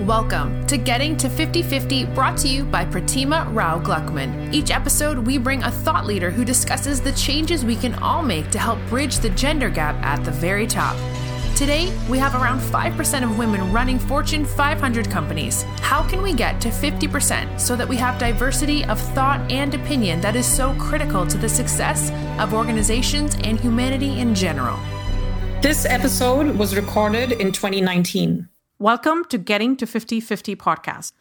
Welcome to Getting to 50 50, brought to you by Pratima Rao Gluckman. Each episode, we bring a thought leader who discusses the changes we can all make to help bridge the gender gap at the very top. Today, we have around 5% of women running Fortune 500 companies. How can we get to 50% so that we have diversity of thought and opinion that is so critical to the success of organizations and humanity in general? This episode was recorded in 2019. Welcome to Getting to 50 50 podcast.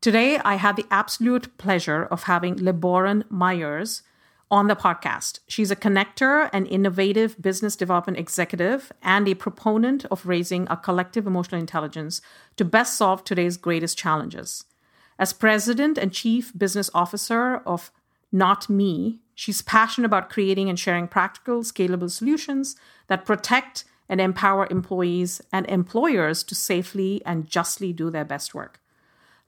Today, I had the absolute pleasure of having LeBaron Meyers on the podcast. She's a connector and innovative business development executive and a proponent of raising a collective emotional intelligence to best solve today's greatest challenges. As president and chief business officer of Not Me, she's passionate about creating and sharing practical, scalable solutions that protect and empower employees and employers to safely and justly do their best work.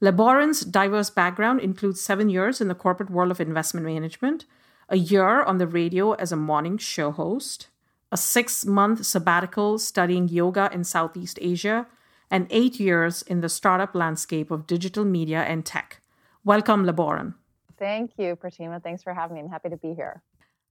LeBaron's diverse background includes seven years in the corporate world of investment management, a year on the radio as a morning show host, a six month sabbatical studying yoga in Southeast Asia, and eight years in the startup landscape of digital media and tech. Welcome, LeBaron. Thank you, Pratima. Thanks for having me. I'm happy to be here.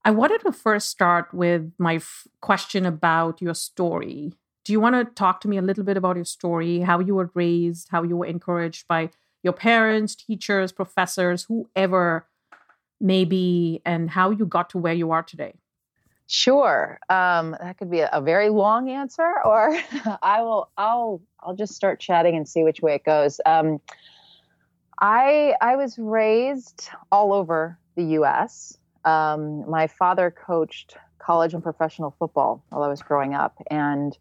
I wanted to first start with my f- question about your story. Do you want to talk to me a little bit about your story, how you were raised, how you were encouraged by your parents, teachers, professors, whoever may be, and how you got to where you are today? Sure. Um, that could be a, a, very long answer, or I will. I'll. I'll just start chatting and see which way it goes. Um, I I was raised all over the U.S. Um, my father coached college and professional football while I was growing up, and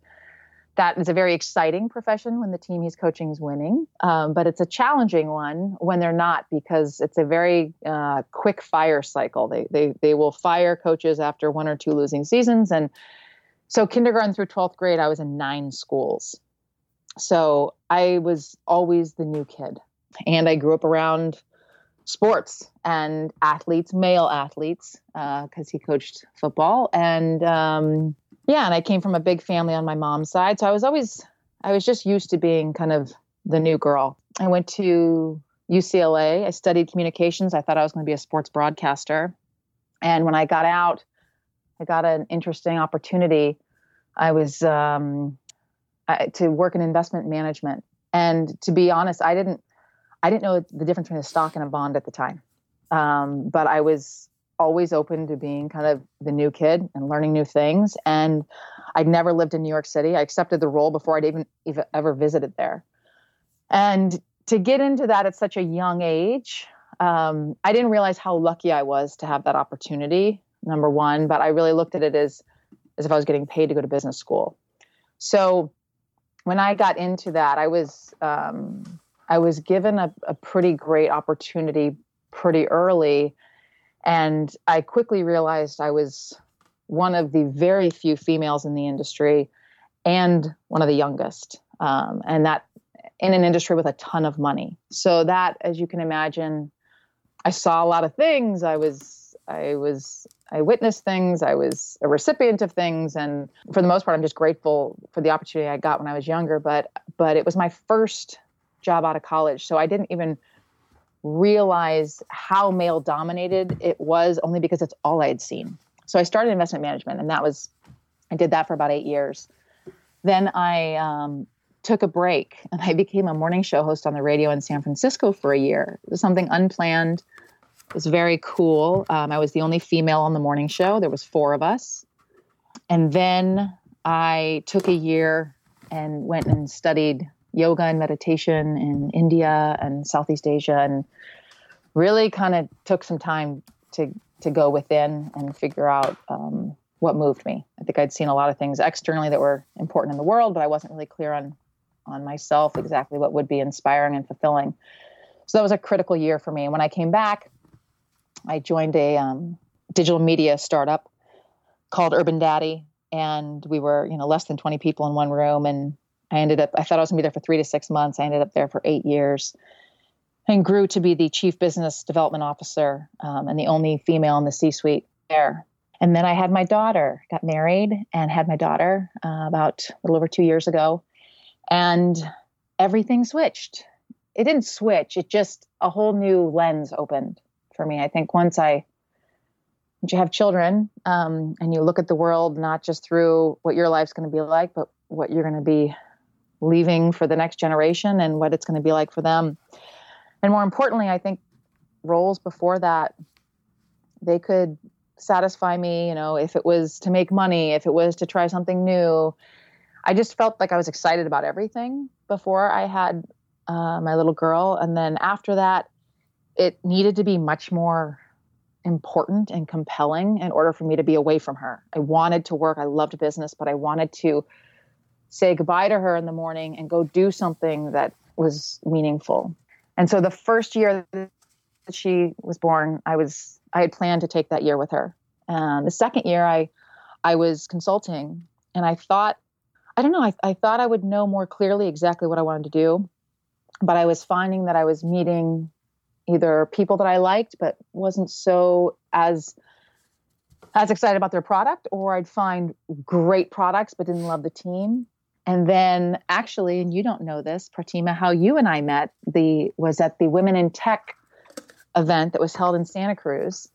that is a very exciting profession when the team he's coaching is winning. Um, but it's a challenging one when they're not because it's a very uh, quick fire cycle. They, they they will fire coaches after one or two losing seasons, and so kindergarten through twelfth grade, I was in nine schools. So I was always the new kid, and I grew up around sports and athletes, male athletes, because uh, he coached football. And um, yeah, and I came from a big family on my mom's side. So I was always, I was just used to being kind of the new girl. I went to UCLA. I studied communications. I thought I was going to be a sports broadcaster. And when I got out, I got an interesting opportunity. I was um, I, to work in investment management. And to be honest, I didn't I didn't know the difference between a stock and a bond at the time. Um, but I was always open to being kind of the new kid and learning new things. And I'd never lived in New York City. I accepted the role before I'd even, even ever visited there. And to get into that at such a young age, um, I didn't realize how lucky I was to have that opportunity. Number one, but I really looked at it as as if I was getting paid to go to business school. So when I got into that, I was um, I was given a, a pretty great opportunity pretty early. And I quickly realized I was one of the very few females in the industry and one of the youngest. Um, and that in an industry with a ton of money. So that, as you can imagine, I saw a lot of things. I was, I was, I witnessed things. I was a recipient of things, and for the most part, I'm just grateful for the opportunity I got when I was younger. But, but it was my first job out of college. So I didn't even realize how male dominated it was only because it's all I had seen. So I started investment management, and that was, I did that for about eight years. Then I um, took a break and I became a morning show host on the radio in San Francisco for a year. It was something unplanned. It was very cool. Um, I was the only female on the morning show. There was four of us. And then I took a year and went and studied yoga and meditation in India and Southeast Asia, and really kind of took some time to to go within and figure out um, what moved me. I think I'd seen a lot of things externally that were important in the world, but I wasn't really clear on on myself exactly what would be inspiring and fulfilling. So that was a critical year for me. And when I came back, I joined a um, digital media startup called Urban Daddy, and we were you know less than 20 people in one room and I ended up, I thought I was going to be there for three to six months. I ended up there for eight years and grew to be the chief business development officer um, and the only female in the C suite there. And then I had my daughter, got married and had my daughter uh, about a little over two years ago. And everything switched. It didn't switch, it just a whole new lens opened for me. I think once I once you have children um, and you look at the world not just through what your life's going to be like, but what you're going to be leaving for the next generation and what it's going to be like for them. And more importantly, I think roles before that, they could satisfy me, you know, if it was to make money, if it was to try something new. I just felt like I was excited about everything before I had uh, my little girl. And then after that, it needed to be much more important and compelling in order for me to be away from her. I wanted to work. I loved business, but I wanted to say goodbye to her in the morning and go do something that was meaningful. And so the first year that she was born, I was I had planned to take that year with her. And the second year I I was consulting and I thought I don't know, I, I thought I would know more clearly exactly what I wanted to do. But I was finding that I was meeting either people that I liked but wasn't so as as excited about their product or I'd find great products but didn't love the team. And then actually, and you don't know this, Pratima, how you and I met the was at the Women in Tech event that was held in Santa Cruz.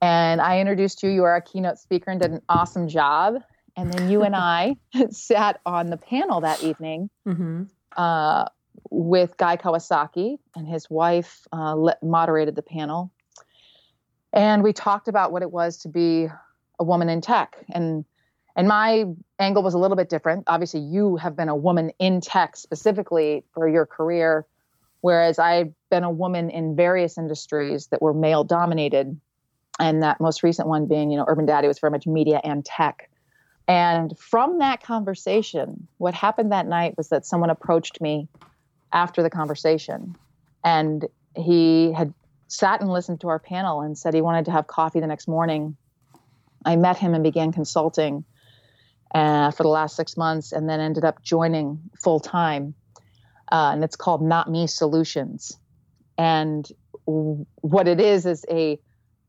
And I introduced you. You were a keynote speaker and did an awesome job. And then you and I sat on the panel that evening mm-hmm. uh, with Guy Kawasaki and his wife uh, moderated the panel. And we talked about what it was to be a woman in tech. And and my angle was a little bit different. Obviously, you have been a woman in tech specifically for your career, whereas I've been a woman in various industries that were male dominated. And that most recent one being, you know, Urban Daddy was very much media and tech. And from that conversation, what happened that night was that someone approached me after the conversation and he had sat and listened to our panel and said he wanted to have coffee the next morning. I met him and began consulting uh, for the last six months and then ended up joining full time. Uh, and it's called Not Me Solutions. And w- what it is is a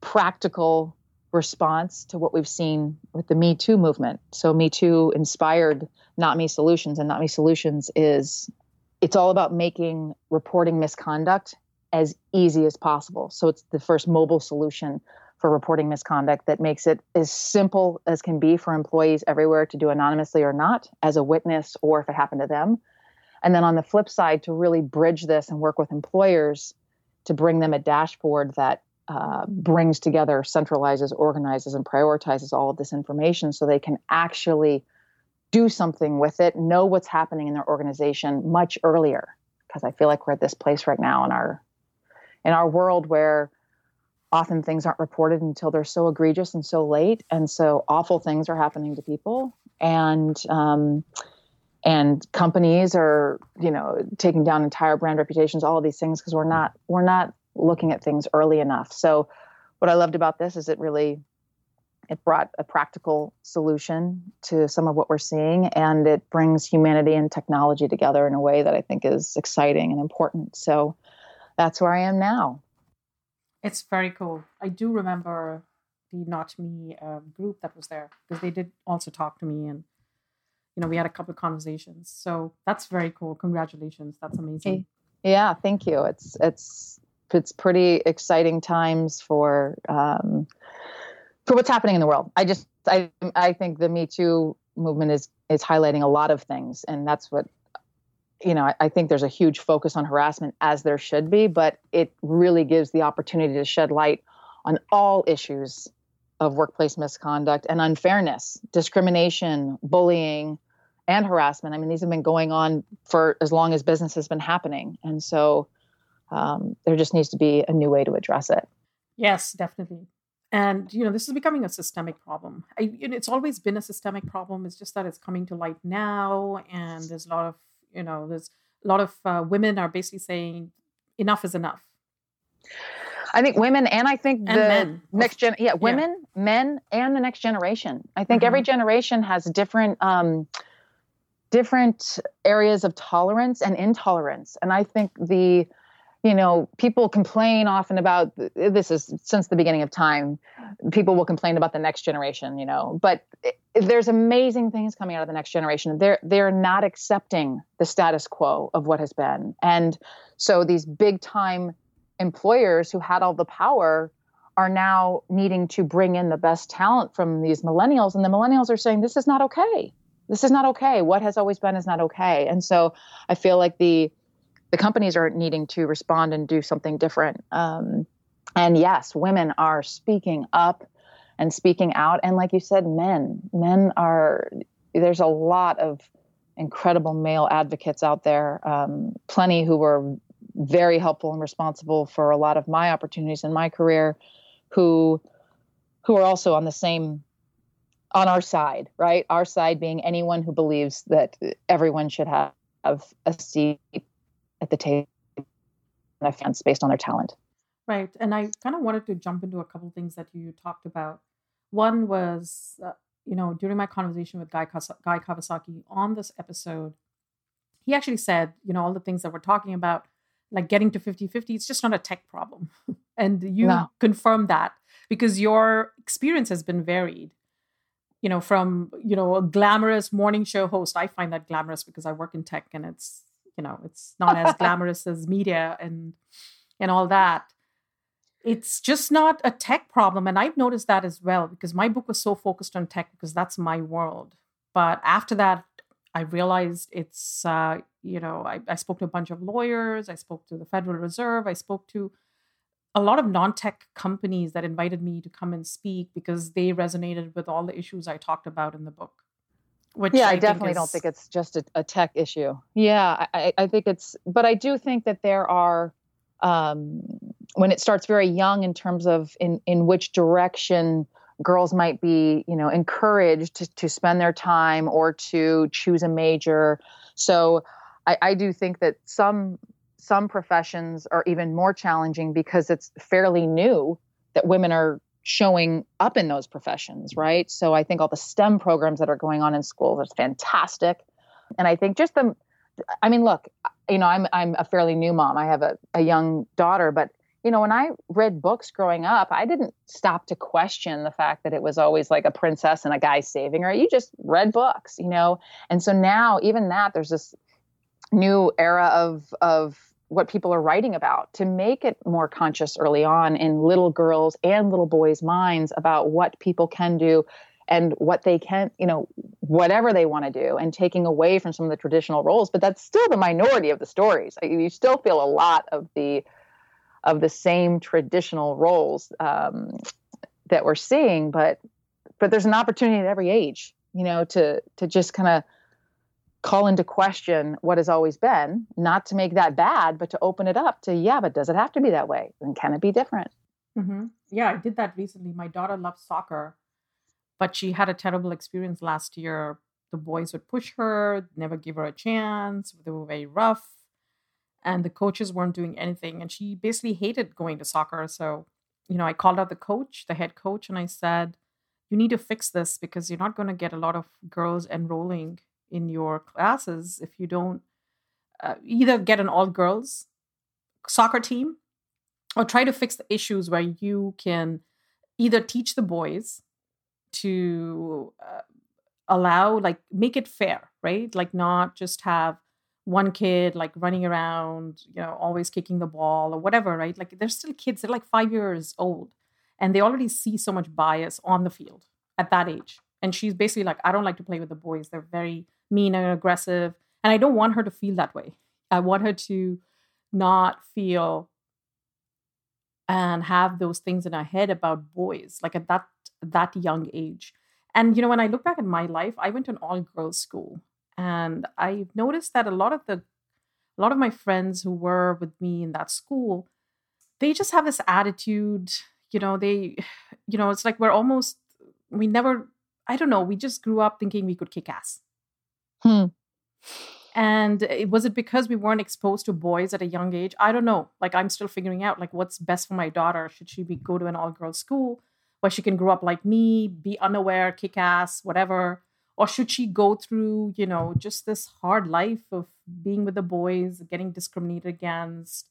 practical response to what we've seen with the Me Too movement. So, Me Too inspired Not Me Solutions, and Not Me Solutions is it's all about making reporting misconduct as easy as possible. So, it's the first mobile solution for reporting misconduct that makes it as simple as can be for employees everywhere to do anonymously or not as a witness or if it happened to them. And then on the flip side, to really bridge this and work with employers to bring them a dashboard that uh, brings together, centralizes, organizes, and prioritizes all of this information so they can actually do something with it, know what's happening in their organization much earlier. Because I feel like we're at this place right now in our in our world where often things aren't reported until they're so egregious and so late and so awful things are happening to people. And um, and companies are you know taking down entire brand reputations all of these things because we're not we're not looking at things early enough. So what i loved about this is it really it brought a practical solution to some of what we're seeing and it brings humanity and technology together in a way that i think is exciting and important. So that's where i am now it's very cool. I do remember the Not Me uh, group that was there because they did also talk to me and you know we had a couple of conversations. So that's very cool. Congratulations. That's amazing. Yeah, thank you. It's it's it's pretty exciting times for um, for what's happening in the world. I just I I think the Me Too movement is is highlighting a lot of things, and that's what you know, I, I, think there's a huge focus on harassment as there should be, but it really gives the opportunity to shed light on all issues of workplace misconduct and unfairness, discrimination, bullying, and harassment. I mean, these have been going on for as long as business has been happening. And so um, there just needs to be a new way to address it. Yes, definitely. And you know, this is becoming a systemic problem. I, it's always been a systemic problem. It's just that it's coming to light now, and there's a lot of you know there's a lot of uh, women are basically saying enough is enough I think women and I think and the men. next gen yeah, women, yeah. men and the next generation. I think mm-hmm. every generation has different um different areas of tolerance and intolerance. And I think the you know, people complain often about this is since the beginning of time. People will complain about the next generation, you know, but there's amazing things coming out of the next generation. They're they're not accepting the status quo of what has been, and so these big time employers who had all the power are now needing to bring in the best talent from these millennials, and the millennials are saying this is not okay. This is not okay. What has always been is not okay, and so I feel like the the companies are needing to respond and do something different. Um, and yes, women are speaking up and speaking out. And like you said, men, men are, there's a lot of incredible male advocates out there, um, plenty who were very helpful and responsible for a lot of my opportunities in my career who who are also on the same on our side right our side being anyone who believes that everyone should have, a seat at the table a fence based on their talent. Right. And I kind of wanted to jump into a couple things that you talked about. One was, uh, you know, during my conversation with Guy, Guy Kawasaki on this episode, he actually said, you know, all the things that we're talking about, like getting to 50 50, it's just not a tech problem. and you no. confirmed that because your experience has been varied you know from you know a glamorous morning show host i find that glamorous because i work in tech and it's you know it's not as glamorous as media and and all that. It's just not a tech problem and i've noticed that as well because my book was so focused on tech because that's my world. But after that i realized it's uh, you know I, I spoke to a bunch of lawyers i spoke to the federal reserve i spoke to a lot of non-tech companies that invited me to come and speak because they resonated with all the issues i talked about in the book which yeah, I, I definitely is... don't think it's just a, a tech issue. Yeah, I, I, think it's, but I do think that there are, um, when it starts very young in terms of in in which direction girls might be, you know, encouraged to, to spend their time or to choose a major. So I, I do think that some some professions are even more challenging because it's fairly new that women are showing up in those professions, mm-hmm. right? So I think all the STEM programs that are going on in schools is fantastic. And I think just the I mean, look, you know, I'm I'm a fairly new mom. I have a, a young daughter, but you know, when I read books growing up, I didn't stop to question the fact that it was always like a princess and a guy saving her. You just read books, you know. And so now, even that, there's this new era of of what people are writing about to make it more conscious early on in little girls and little boys' minds about what people can do and what they can, you know, whatever they want to do and taking away from some of the traditional roles. But that's still the minority of the stories. You still feel a lot of the of the same traditional roles um, that we're seeing, but but there's an opportunity at every age, you know, to to just kind of call into question what has always been, not to make that bad, but to open it up to, yeah, but does it have to be that way? And can it be different? Mm-hmm. Yeah, I did that recently. My daughter loves soccer, but she had a terrible experience last year. The boys would push her, never give her a chance. They were very rough, and the coaches weren't doing anything. And she basically hated going to soccer. So, you know, I called out the coach, the head coach, and I said, You need to fix this because you're not going to get a lot of girls enrolling in your classes if you don't uh, either get an all girls soccer team or try to fix the issues where you can either teach the boys to uh, allow like make it fair right? Like not just have one kid like running around you know always kicking the ball or whatever right? Like they're still kids they're like five years old and they already see so much bias on the field at that age. And she's basically like i don't like to play with the boys. They're very mean and aggressive. And I don't want her to feel that way. I want her to not feel and have those things in her head about boys, like at that that young age. And you know, when I look back at my life, I went to an all-girls school. And I've noticed that a lot of the a lot of my friends who were with me in that school, they just have this attitude, you know, they, you know, it's like we're almost we never I don't know, we just grew up thinking we could kick ass. Hmm. And it, was it because we weren't exposed to boys at a young age? I don't know. Like I'm still figuring out like what's best for my daughter. Should she be go to an all girls school where she can grow up like me, be unaware, kick ass, whatever? Or should she go through, you know, just this hard life of being with the boys, getting discriminated against,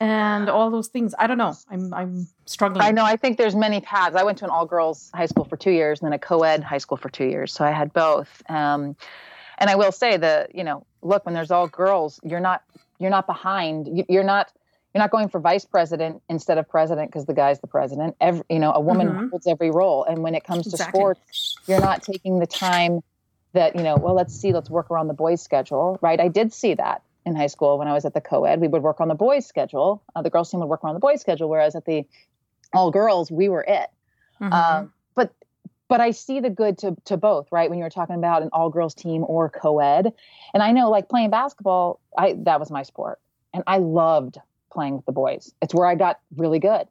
and all those things. I don't know. I'm I'm struggling. I know. I think there's many paths. I went to an all girls high school for two years and then a co-ed high school for two years. So I had both. Um, and I will say that you know, look, when there's all girls, you're not you're not behind. You're not you're not going for vice president instead of president because the guy's the president. Every you know, a woman mm-hmm. holds every role. And when it comes to exactly. sports, you're not taking the time that you know. Well, let's see. Let's work around the boys' schedule, right? I did see that in high school when I was at the co-ed. We would work on the boys' schedule. Uh, the girls' team would work on the boys' schedule, whereas at the all girls, we were it. Mm-hmm. Um, but but I see the good to to both, right? When you were talking about an all girls team or co-ed, and I know like playing basketball, I that was my sport, and I loved playing with the boys. It's where I got really good.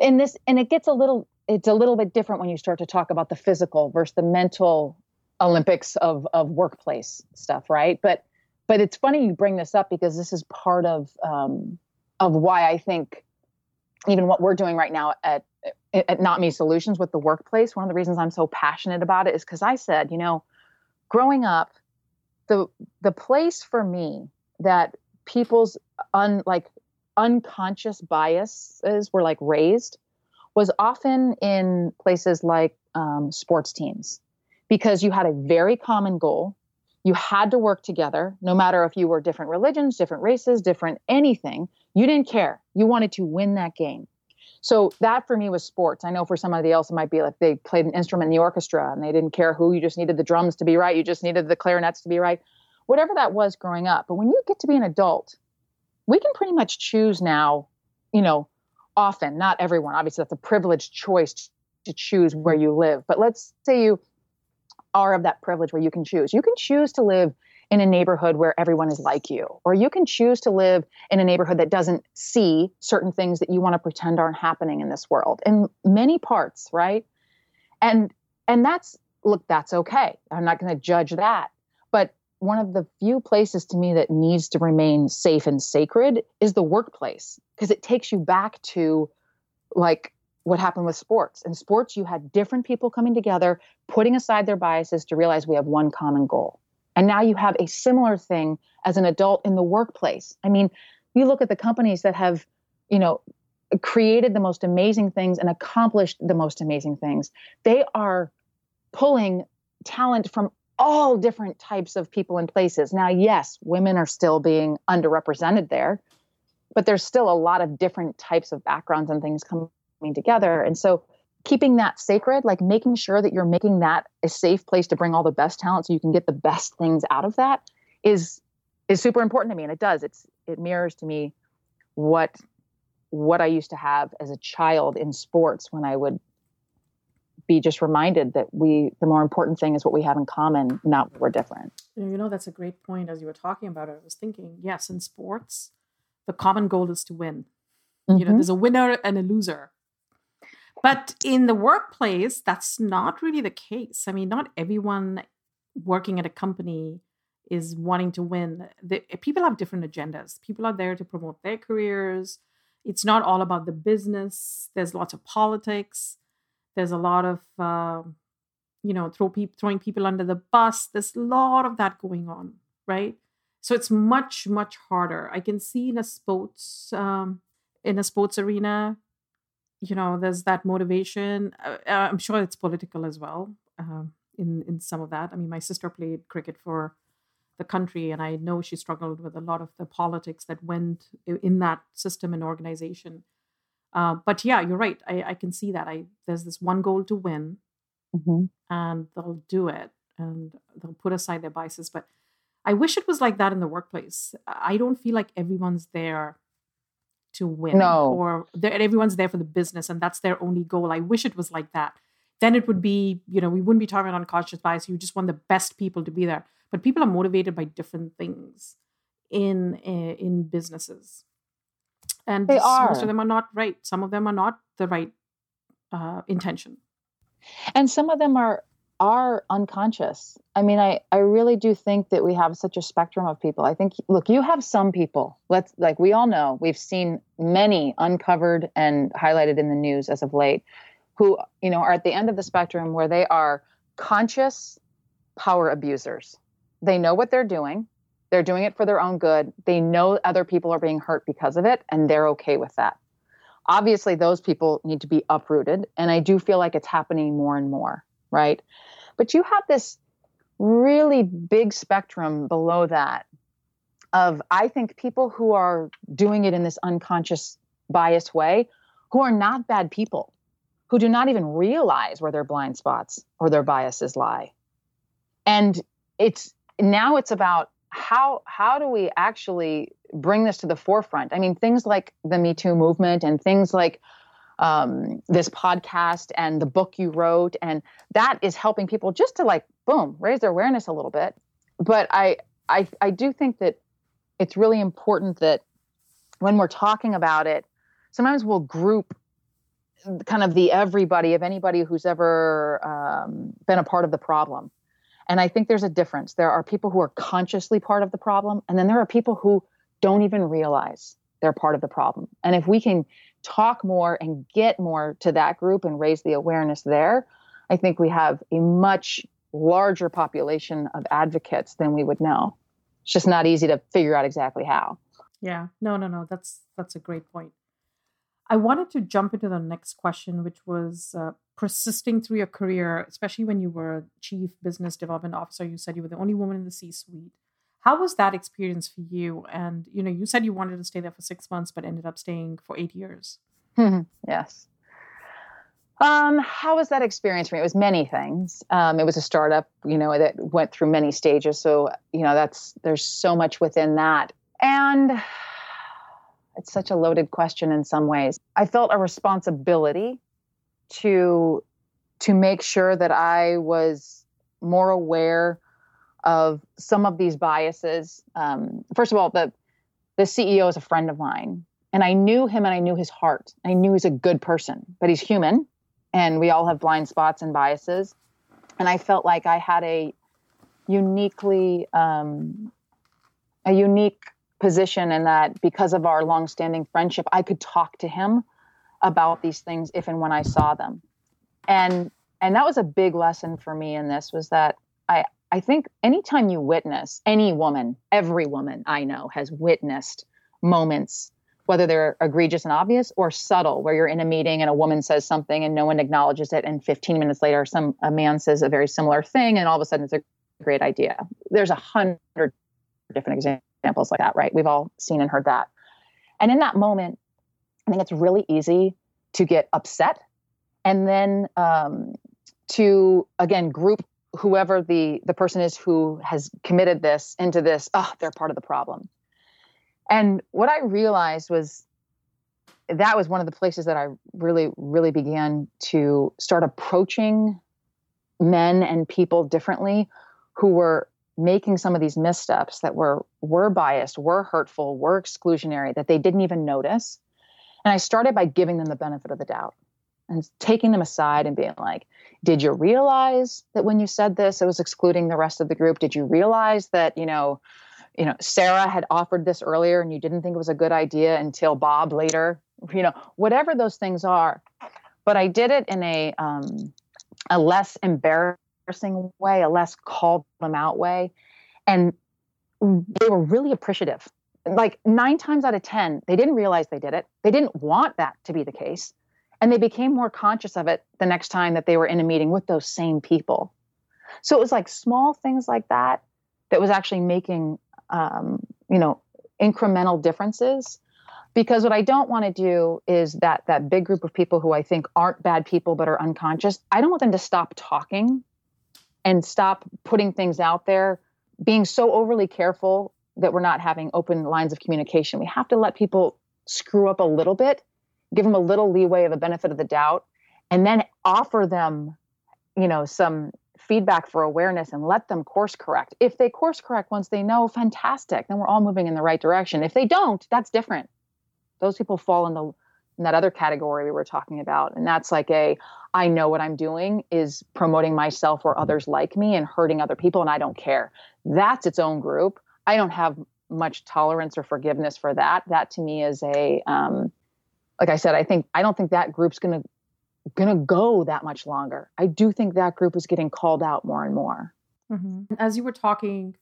And this and it gets a little it's a little bit different when you start to talk about the physical versus the mental Olympics of of workplace stuff, right? But but it's funny you bring this up because this is part of um, of why I think even what we're doing right now at at Not Me Solutions with the workplace. One of the reasons I'm so passionate about it is because I said, you know, growing up, the the place for me that people's un like unconscious biases were like raised was often in places like um, sports teams because you had a very common goal you had to work together, no matter if you were different religions, different races, different anything. You didn't care. You wanted to win that game. So that for me was sports. I know for somebody else it might be like they played an instrument in the orchestra and they didn't care who. You just needed the drums to be right. You just needed the clarinets to be right. Whatever that was growing up. But when you get to be an adult, we can pretty much choose now, you know, often, not everyone. Obviously, that's a privileged choice to choose where you live. But let's say you are of that privilege where you can choose. You can choose to live in a neighborhood where everyone is like you, or you can choose to live in a neighborhood that doesn't see certain things that you want to pretend aren't happening in this world in many parts, right? And and that's look, that's okay. I'm not going to judge that. But one of the few places to me that needs to remain safe and sacred is the workplace because it takes you back to like what happened with sports. In sports, you had different people coming together, putting aside their biases to realize we have one common goal. And now you have a similar thing as an adult in the workplace. I mean, you look at the companies that have, you know, created the most amazing things and accomplished the most amazing things. They are pulling talent from all different types of people and places. Now, yes, women are still being underrepresented there, but there's still a lot of different types of backgrounds and things coming together. And so keeping that sacred, like making sure that you're making that a safe place to bring all the best talent so you can get the best things out of that is is super important to me. And it does. It's it mirrors to me what what I used to have as a child in sports when I would be just reminded that we the more important thing is what we have in common, not what we're different. You know, that's a great point. As you were talking about it, I was thinking, yes, in sports, the common goal is to win. Mm-hmm. You know, mm-hmm. there's a winner and a loser. But in the workplace, that's not really the case. I mean, not everyone working at a company is wanting to win. The, people have different agendas. People are there to promote their careers. It's not all about the business. There's lots of politics. There's a lot of, uh, you know, throw pe- throwing people under the bus. There's a lot of that going on, right? So it's much, much harder. I can see in a sports, um, in a sports arena, you know there's that motivation uh, uh, i'm sure it's political as well um, in in some of that. I mean my sister played cricket for the country and i know she struggled with a lot of the politics that went in that system and organization. Uh, but yeah you're right. I, I can see that. I there's this one goal to win mm-hmm. and they'll do it and they'll put aside their biases. But i wish it was like that in the workplace. I don't feel like everyone's there to win no. or everyone's there for the business and that's their only goal. I wish it was like that. Then it would be you know we wouldn't be talking about unconscious bias. You just want the best people to be there. But people are motivated by different things in uh, in businesses. And they are. most of them are not right. Some of them are not the right uh, intention. And some of them are are unconscious. I mean, I, I really do think that we have such a spectrum of people. I think, look, you have some people, let's like we all know, we've seen many uncovered and highlighted in the news as of late who, you know, are at the end of the spectrum where they are conscious power abusers. They know what they're doing. They're doing it for their own good. They know other people are being hurt because of it, and they're okay with that. Obviously, those people need to be uprooted. And I do feel like it's happening more and more, right? But you have this really big spectrum below that of, I think, people who are doing it in this unconscious, biased way who are not bad people, who do not even realize where their blind spots or their biases lie. And it's now it's about how how do we actually bring this to the forefront? I mean, things like the Me Too movement and things like um, this podcast and the book you wrote, and that is helping people just to like boom raise their awareness a little bit. But I I I do think that it's really important that when we're talking about it, sometimes we'll group kind of the everybody of anybody who's ever um, been a part of the problem. And I think there's a difference. There are people who are consciously part of the problem, and then there are people who don't even realize they're part of the problem. And if we can talk more and get more to that group and raise the awareness there, I think we have a much larger population of advocates than we would know. It's just not easy to figure out exactly how. Yeah. No, no, no. That's that's a great point. I wanted to jump into the next question, which was uh, persisting through your career, especially when you were chief business development officer. You said you were the only woman in the C-suite. How was that experience for you? And you know, you said you wanted to stay there for six months, but ended up staying for eight years. yes. Um, how was that experience for me? It was many things. Um, it was a startup, you know, that went through many stages. So, you know, that's there's so much within that. And it's such a loaded question in some ways. I felt a responsibility to to make sure that I was more aware of some of these biases. Um, first of all, the the CEO is a friend of mine, and I knew him and I knew his heart. I knew he's a good person, but he's human, and we all have blind spots and biases. And I felt like I had a uniquely um, a unique position in that because of our longstanding friendship, I could talk to him about these things if and when I saw them. And and that was a big lesson for me in this was that I I think anytime you witness any woman, every woman I know has witnessed moments, whether they're egregious and obvious or subtle, where you're in a meeting and a woman says something and no one acknowledges it, and 15 minutes later, some a man says a very similar thing, and all of a sudden it's a great idea. There's a hundred different examples like that, right? We've all seen and heard that. And in that moment, I think it's really easy to get upset and then um, to again group whoever the the person is who has committed this into this oh they're part of the problem. And what i realized was that was one of the places that i really really began to start approaching men and people differently who were making some of these missteps that were were biased were hurtful were exclusionary that they didn't even notice. And i started by giving them the benefit of the doubt and taking them aside and being like, did you realize that when you said this, it was excluding the rest of the group? Did you realize that, you know, you know, Sarah had offered this earlier and you didn't think it was a good idea until Bob later, you know, whatever those things are. But I did it in a um, a less embarrassing way, a less called them out way. And they were really appreciative. Like nine times out of 10, they didn't realize they did it. They didn't want that to be the case. And they became more conscious of it the next time that they were in a meeting with those same people. So it was like small things like that that was actually making, um, you know, incremental differences. Because what I don't want to do is that that big group of people who I think aren't bad people but are unconscious. I don't want them to stop talking and stop putting things out there, being so overly careful that we're not having open lines of communication. We have to let people screw up a little bit give them a little leeway of the benefit of the doubt and then offer them you know some feedback for awareness and let them course correct. If they course correct once they know fantastic then we're all moving in the right direction. If they don't that's different. Those people fall in the in that other category we were talking about and that's like a i know what i'm doing is promoting myself or others like me and hurting other people and i don't care. That's its own group. I don't have much tolerance or forgiveness for that. That to me is a um, like I said, I think I don't think that group's going to go that much longer. I do think that group is getting called out more and more. Mm-hmm. As you were talking,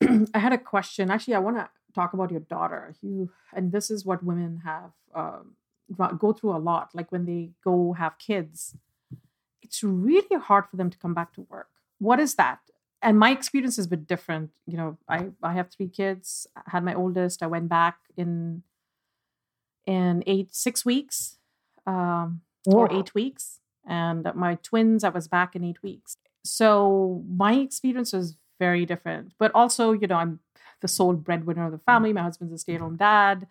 I had a question. Actually, I want to talk about your daughter. You and this is what women have um, go through a lot. Like when they go have kids, it's really hard for them to come back to work. What is that? And my experience has been different. You know, I I have three kids. I had my oldest. I went back in in eight six weeks um, or eight weeks, and my twins I was back in eight weeks. So my experience was very different. But also, you know, I'm the sole breadwinner of the family. My husband's a stay at home dad.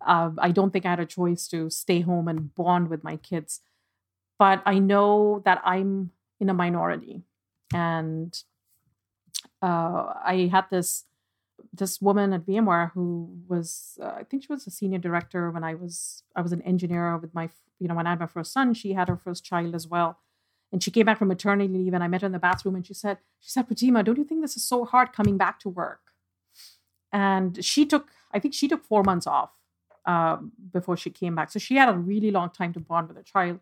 Uh, I don't think I had a choice to stay home and bond with my kids. But I know that I'm in a minority. And uh, I had this this woman at VMware who was uh, I think she was a senior director when I was I was an engineer with my you know when I had my first son she had her first child as well and she came back from maternity leave and I met her in the bathroom and she said, she said, Pratima, don't you think this is so hard coming back to work? And she took, I think she took four months off um, before she came back. So she had a really long time to bond with her child.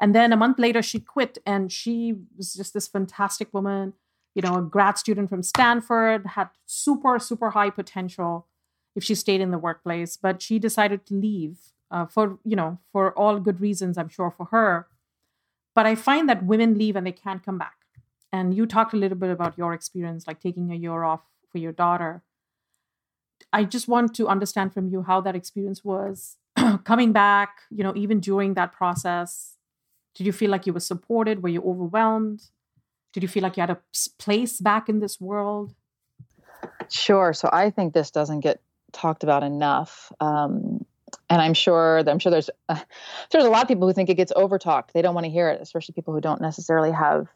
And then a month later, she quit and she was just this fantastic woman, you know, a grad student from Stanford, had super, super high potential if she stayed in the workplace. But she decided to leave uh, for, you know, for all good reasons, I'm sure, for her but I find that women leave and they can't come back. And you talked a little bit about your experience, like taking a year off for your daughter. I just want to understand from you how that experience was coming back, you know, even during that process. Did you feel like you were supported? Were you overwhelmed? Did you feel like you had a place back in this world? Sure. So I think this doesn't get talked about enough. Um, and I'm sure I'm sure there's uh, there's a lot of people who think it gets overtalked. They don't want to hear it, especially people who don't necessarily have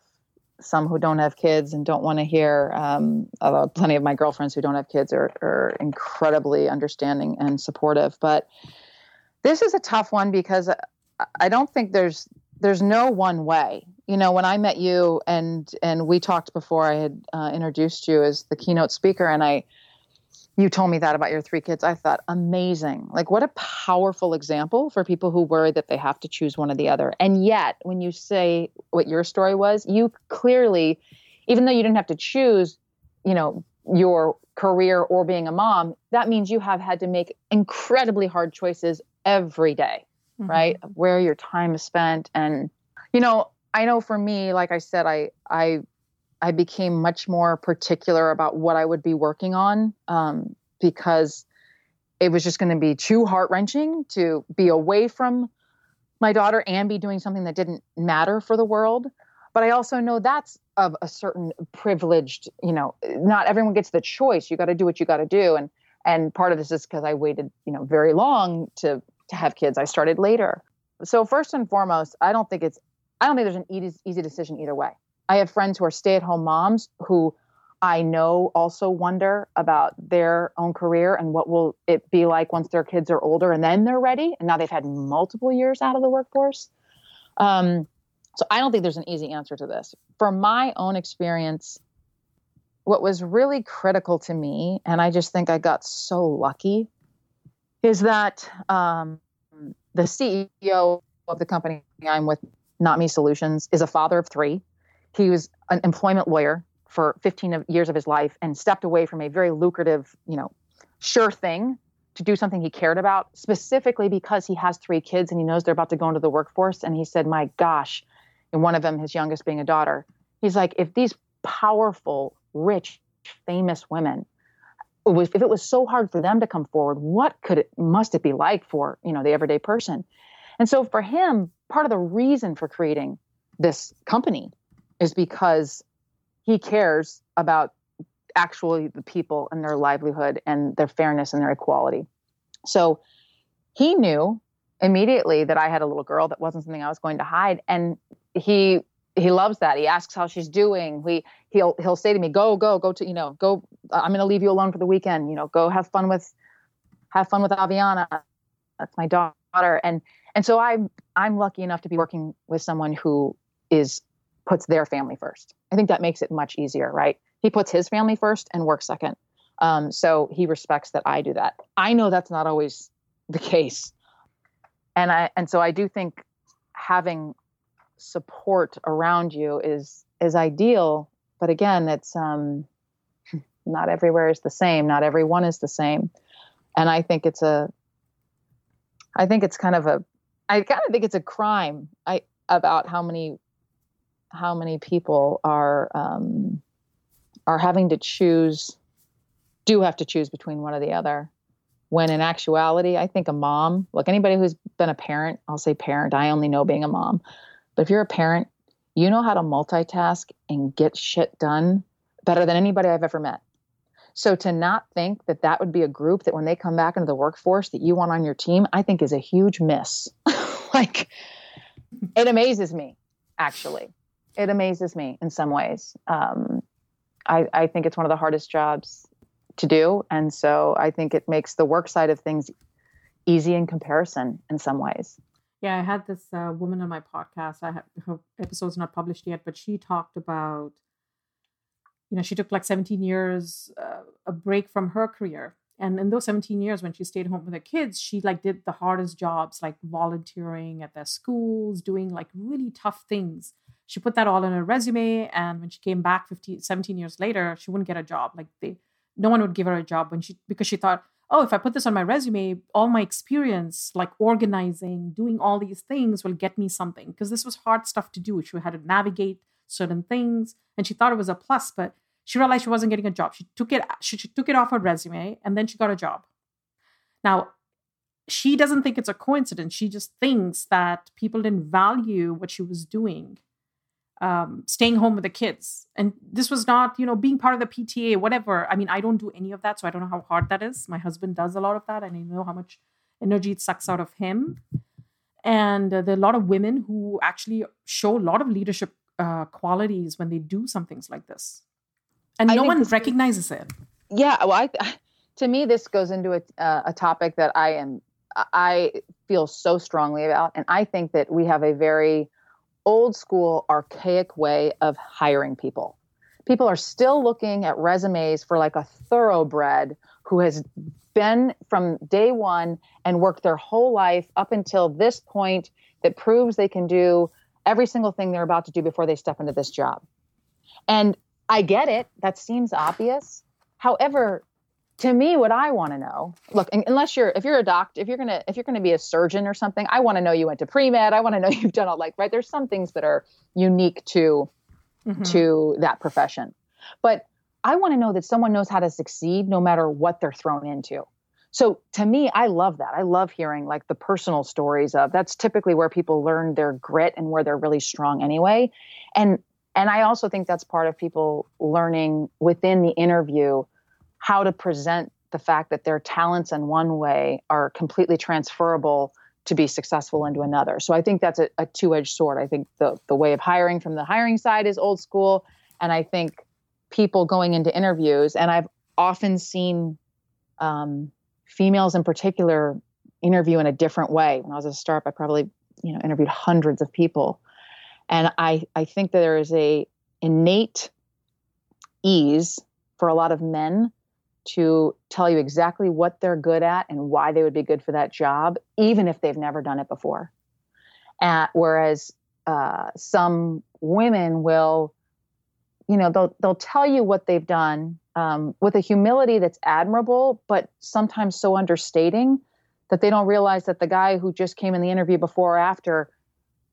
some who don't have kids and don't want to hear. Um, although plenty of my girlfriends who don't have kids are are incredibly understanding and supportive. But this is a tough one because I don't think there's there's no one way. You know, when I met you and and we talked before, I had uh, introduced you as the keynote speaker, and I you told me that about your three kids. I thought, amazing. Like, what a powerful example for people who worry that they have to choose one or the other. And yet, when you say what your story was, you clearly, even though you didn't have to choose, you know, your career or being a mom, that means you have had to make incredibly hard choices every day, mm-hmm. right? Where your time is spent. And, you know, I know for me, like I said, I, I I became much more particular about what I would be working on um, because it was just going to be too heart wrenching to be away from my daughter and be doing something that didn't matter for the world. But I also know that's of a certain privileged, you know, not everyone gets the choice. You got to do what you got to do. And and part of this is because I waited, you know, very long to to have kids. I started later. So first and foremost, I don't think it's I don't think there's an easy, easy decision either way. I have friends who are stay at home moms who I know also wonder about their own career and what will it be like once their kids are older and then they're ready. And now they've had multiple years out of the workforce. Um, so I don't think there's an easy answer to this. From my own experience, what was really critical to me, and I just think I got so lucky, is that um, the CEO of the company I'm with, Not Me Solutions, is a father of three he was an employment lawyer for 15 years of his life and stepped away from a very lucrative, you know, sure thing to do something he cared about, specifically because he has three kids and he knows they're about to go into the workforce. And he said, My gosh, and one of them, his youngest being a daughter, he's like, if these powerful, rich, famous women, it was, if it was so hard for them to come forward, what could it must it be like for you know the everyday person? And so for him, part of the reason for creating this company is because he cares about actually the people and their livelihood and their fairness and their equality. So he knew immediately that I had a little girl that wasn't something I was going to hide and he he loves that. He asks how she's doing. We he'll he'll say to me, "Go, go, go to you know, go. I'm going to leave you alone for the weekend. You know, go have fun with have fun with Aviana. That's my daughter." And and so I'm I'm lucky enough to be working with someone who is puts their family first. I think that makes it much easier, right? He puts his family first and works second. Um, so he respects that I do that. I know that's not always the case, and I and so I do think having support around you is is ideal. But again, it's um, not everywhere is the same. Not everyone is the same. And I think it's a, I think it's kind of a, I kind of think it's a crime. I about how many, how many people are um, are having to choose, do have to choose between one or the other. When in actuality, I think a mom, look, anybody who's been a parent, I'll say parent. I only know being a mom, but if you're a parent, you know how to multitask and get shit done better than anybody I've ever met. So to not think that that would be a group that when they come back into the workforce that you want on your team, I think is a huge miss. like it amazes me, actually. It amazes me in some ways. Um, I, I think it's one of the hardest jobs to do. And so I think it makes the work side of things easy in comparison in some ways. Yeah, I had this uh, woman on my podcast. I have her episode's not published yet, but she talked about, you know, she took like 17 years uh, a break from her career, and in those 17 years, when she stayed home with her kids, she like did the hardest jobs, like volunteering at their schools, doing like really tough things. She put that all in her resume, and when she came back 15, 17 years later, she wouldn't get a job. Like they, no one would give her a job when she because she thought oh, if I put this on my resume, all my experience, like organizing, doing all these things, will get me something. Because this was hard stuff to do. She had to navigate certain things, and she thought it was a plus, but she realized she wasn't getting a job. She took it. She, she took it off her resume, and then she got a job. Now, she doesn't think it's a coincidence. She just thinks that people didn't value what she was doing um, staying home with the kids. And this was not, you know, being part of the PTA, whatever. I mean, I don't do any of that, so I don't know how hard that is. My husband does a lot of that, and I know how much energy it sucks out of him. And uh, there are a lot of women who actually show a lot of leadership uh, qualities when they do some things like this, and I no one recognizes it. Yeah, well, I, to me, this goes into a, uh, a topic that I am I feel so strongly about, and I think that we have a very old school, archaic way of hiring people. People are still looking at resumes for like a thoroughbred who has been from day one and worked their whole life up until this point that proves they can do every single thing they're about to do before they step into this job. And I get it, that seems obvious. However, to me what i want to know look unless you're if you're a doctor if you're gonna if you're gonna be a surgeon or something i want to know you went to pre-med i want to know you've done all like right there's some things that are unique to mm-hmm. to that profession. But i want to know that someone knows how to succeed no matter what they're thrown into. So to me i love that. I love hearing like the personal stories of that's typically where people learn their grit and where they're really strong anyway. And and i also think that's part of people learning within the interview how to present the fact that their talents in one way are completely transferable to be successful into another. So I think that's a, a two-edged sword. I think the the way of hiring from the hiring side is old school, and I think people going into interviews, and I've often seen um, females in particular interview in a different way. When I was a startup, I probably you know interviewed hundreds of people, and I I think that there is a innate ease for a lot of men to tell you exactly what they're good at and why they would be good for that job, even if they've never done it before. Whereas uh, some women will, you know, they'll they'll tell you what they've done um, with a humility that's admirable, but sometimes so understating that they don't realize that the guy who just came in the interview before or after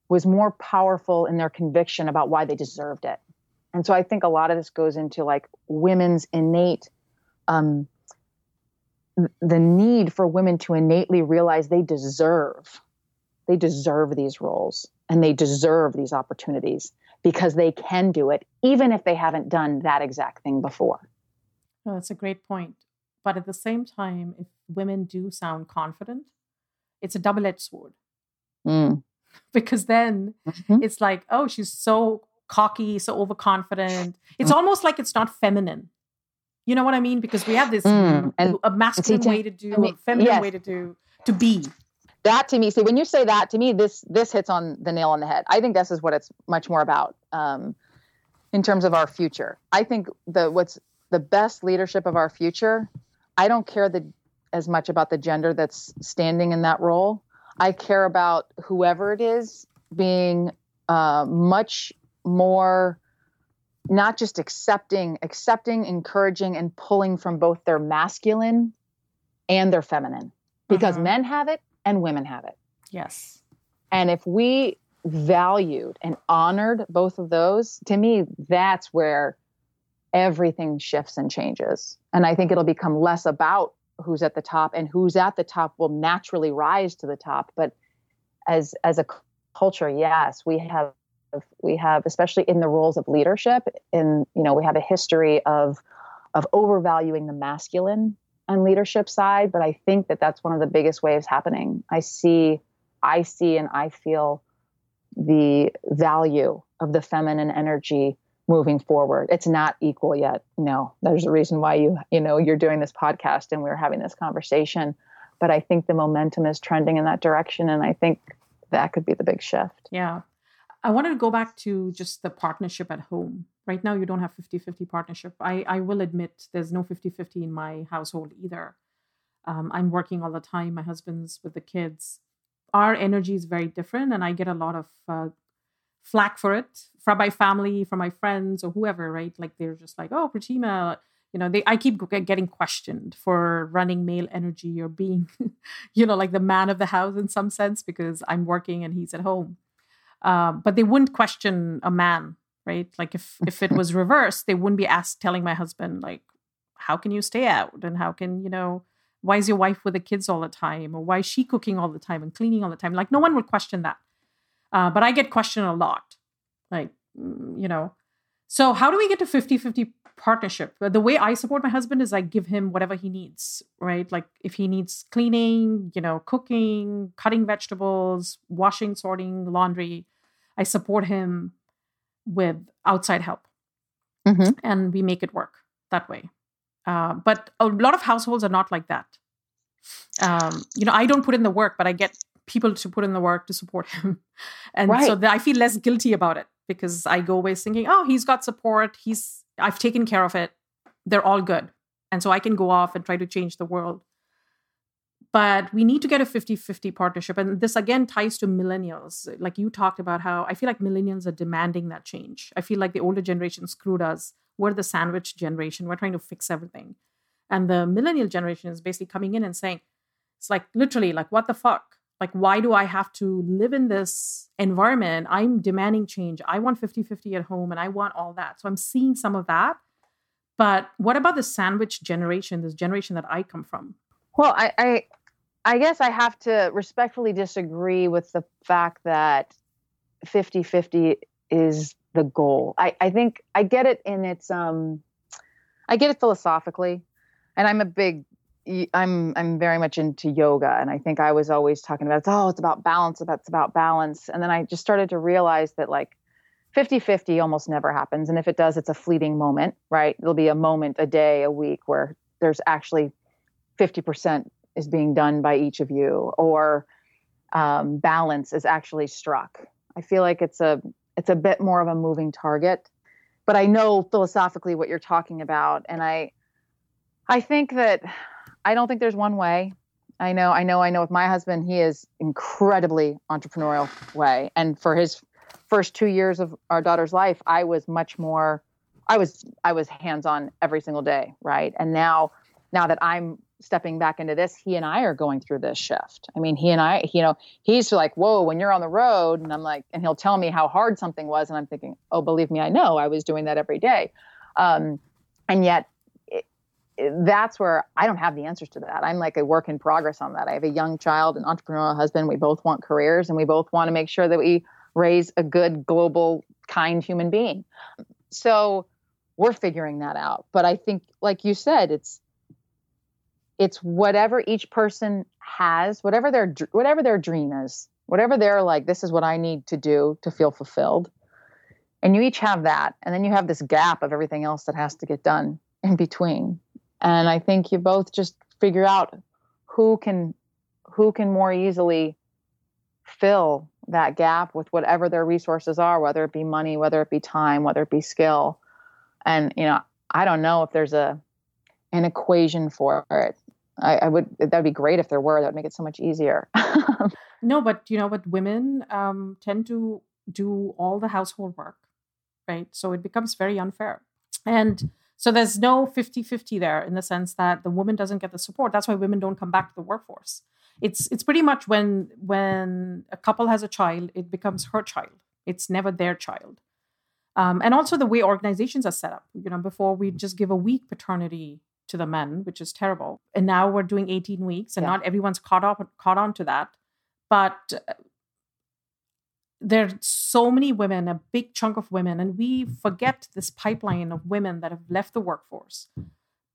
was more powerful in their conviction about why they deserved it. And so I think a lot of this goes into like women's innate um, the need for women to innately realize they deserve they deserve these roles and they deserve these opportunities because they can do it even if they haven't done that exact thing before well, that's a great point but at the same time if women do sound confident it's a double-edged sword mm. because then mm-hmm. it's like oh she's so cocky so overconfident it's mm. almost like it's not feminine you know what I mean? Because we have this mm, and a masculine way to do, I mean, a feminine yes. way to do, to be. That to me, see, when you say that to me, this this hits on the nail on the head. I think this is what it's much more about um, in terms of our future. I think the what's the best leadership of our future. I don't care the as much about the gender that's standing in that role. I care about whoever it is being uh, much more not just accepting, accepting, encouraging, and pulling from both their masculine and their feminine because mm-hmm. men have it and women have it. Yes. And if we valued and honored both of those, to me, that's where everything shifts and changes. And I think it'll become less about who's at the top and who's at the top will naturally rise to the top. But as as a culture, yes, we have we have especially in the roles of leadership in you know we have a history of of overvaluing the masculine on leadership side but i think that that's one of the biggest waves happening. I see i see and i feel the value of the feminine energy moving forward. It's not equal yet. No there's a reason why you you know you're doing this podcast and we're having this conversation but i think the momentum is trending in that direction and i think that could be the big shift. Yeah I wanted to go back to just the partnership at home. Right now, you don't have 50 50 partnership. I, I will admit there's no 50 50 in my household either. Um, I'm working all the time. My husband's with the kids. Our energy is very different, and I get a lot of uh, flack for it from my family, from my friends, or whoever, right? Like they're just like, oh, Pratima, you know, they I keep getting questioned for running male energy or being, you know, like the man of the house in some sense because I'm working and he's at home. Um, but they wouldn't question a man, right? Like if if it was reversed, they wouldn't be asked telling my husband like, how can you stay out and how can you know why is your wife with the kids all the time or why is she cooking all the time and cleaning all the time? Like no one would question that. Uh, but I get questioned a lot, like mm, you know. So how do we get to 50-50 partnership? But The way I support my husband is I give him whatever he needs, right? Like if he needs cleaning, you know, cooking, cutting vegetables, washing, sorting, laundry, I support him with outside help. Mm-hmm. And we make it work that way. Uh, but a lot of households are not like that. Um, you know, I don't put in the work, but I get people to put in the work to support him. and right. so I feel less guilty about it because I go away thinking, oh, he's got support. He's, I've taken care of it. They're all good. And so I can go off and try to change the world. But we need to get a 50-50 partnership. And this again ties to millennials. Like you talked about how i feel like millennials are demanding that change. I feel like the older generation screwed us. We're the sandwich generation. We're trying to fix everything. And the millennial generation is basically coming in and saying it's like literally like what the fuck like why do i have to live in this environment i'm demanding change i want 50-50 at home and i want all that so i'm seeing some of that but what about the sandwich generation this generation that i come from well i, I I guess I have to respectfully disagree with the fact that 50 50 is the goal. I, I think I get it in its, um, I get it philosophically. And I'm a big, I'm, I'm very much into yoga. And I think I was always talking about, oh, it's about balance, it's about balance. And then I just started to realize that like 50 50 almost never happens. And if it does, it's a fleeting moment, right? There'll be a moment, a day, a week where there's actually 50% is being done by each of you or um, balance is actually struck i feel like it's a it's a bit more of a moving target but i know philosophically what you're talking about and i i think that i don't think there's one way i know i know i know with my husband he is incredibly entrepreneurial way and for his first two years of our daughter's life i was much more i was i was hands on every single day right and now now that i'm stepping back into this, he and I are going through this shift. I mean, he and I, you know, he's like, whoa, when you're on the road, and I'm like, and he'll tell me how hard something was, and I'm thinking, oh, believe me, I know, I was doing that every day, um, and yet. That's where I don't have the answers to that. I'm like a work in progress on that. I have a young child, an entrepreneurial husband. We both want careers and we both want to make sure that we raise a good, global, kind human being. So we're figuring that out. But I think, like you said, it's it's whatever each person has whatever their whatever their dream is whatever they're like this is what i need to do to feel fulfilled and you each have that and then you have this gap of everything else that has to get done in between and i think you both just figure out who can who can more easily fill that gap with whatever their resources are whether it be money whether it be time whether it be skill and you know i don't know if there's a an equation for it I, I would that'd be great if there were. That would make it so much easier. no, but you know, but women um, tend to do all the household work, right? So it becomes very unfair. And so there's no 50 50 there in the sense that the woman doesn't get the support. That's why women don't come back to the workforce. It's, it's pretty much when, when a couple has a child, it becomes her child. It's never their child. Um, and also the way organizations are set up. You know, before we just give a week paternity to the men, which is terrible. And now we're doing 18 weeks, and yeah. not everyone's caught up caught on to that. But uh, there are so many women, a big chunk of women, and we forget this pipeline of women that have left the workforce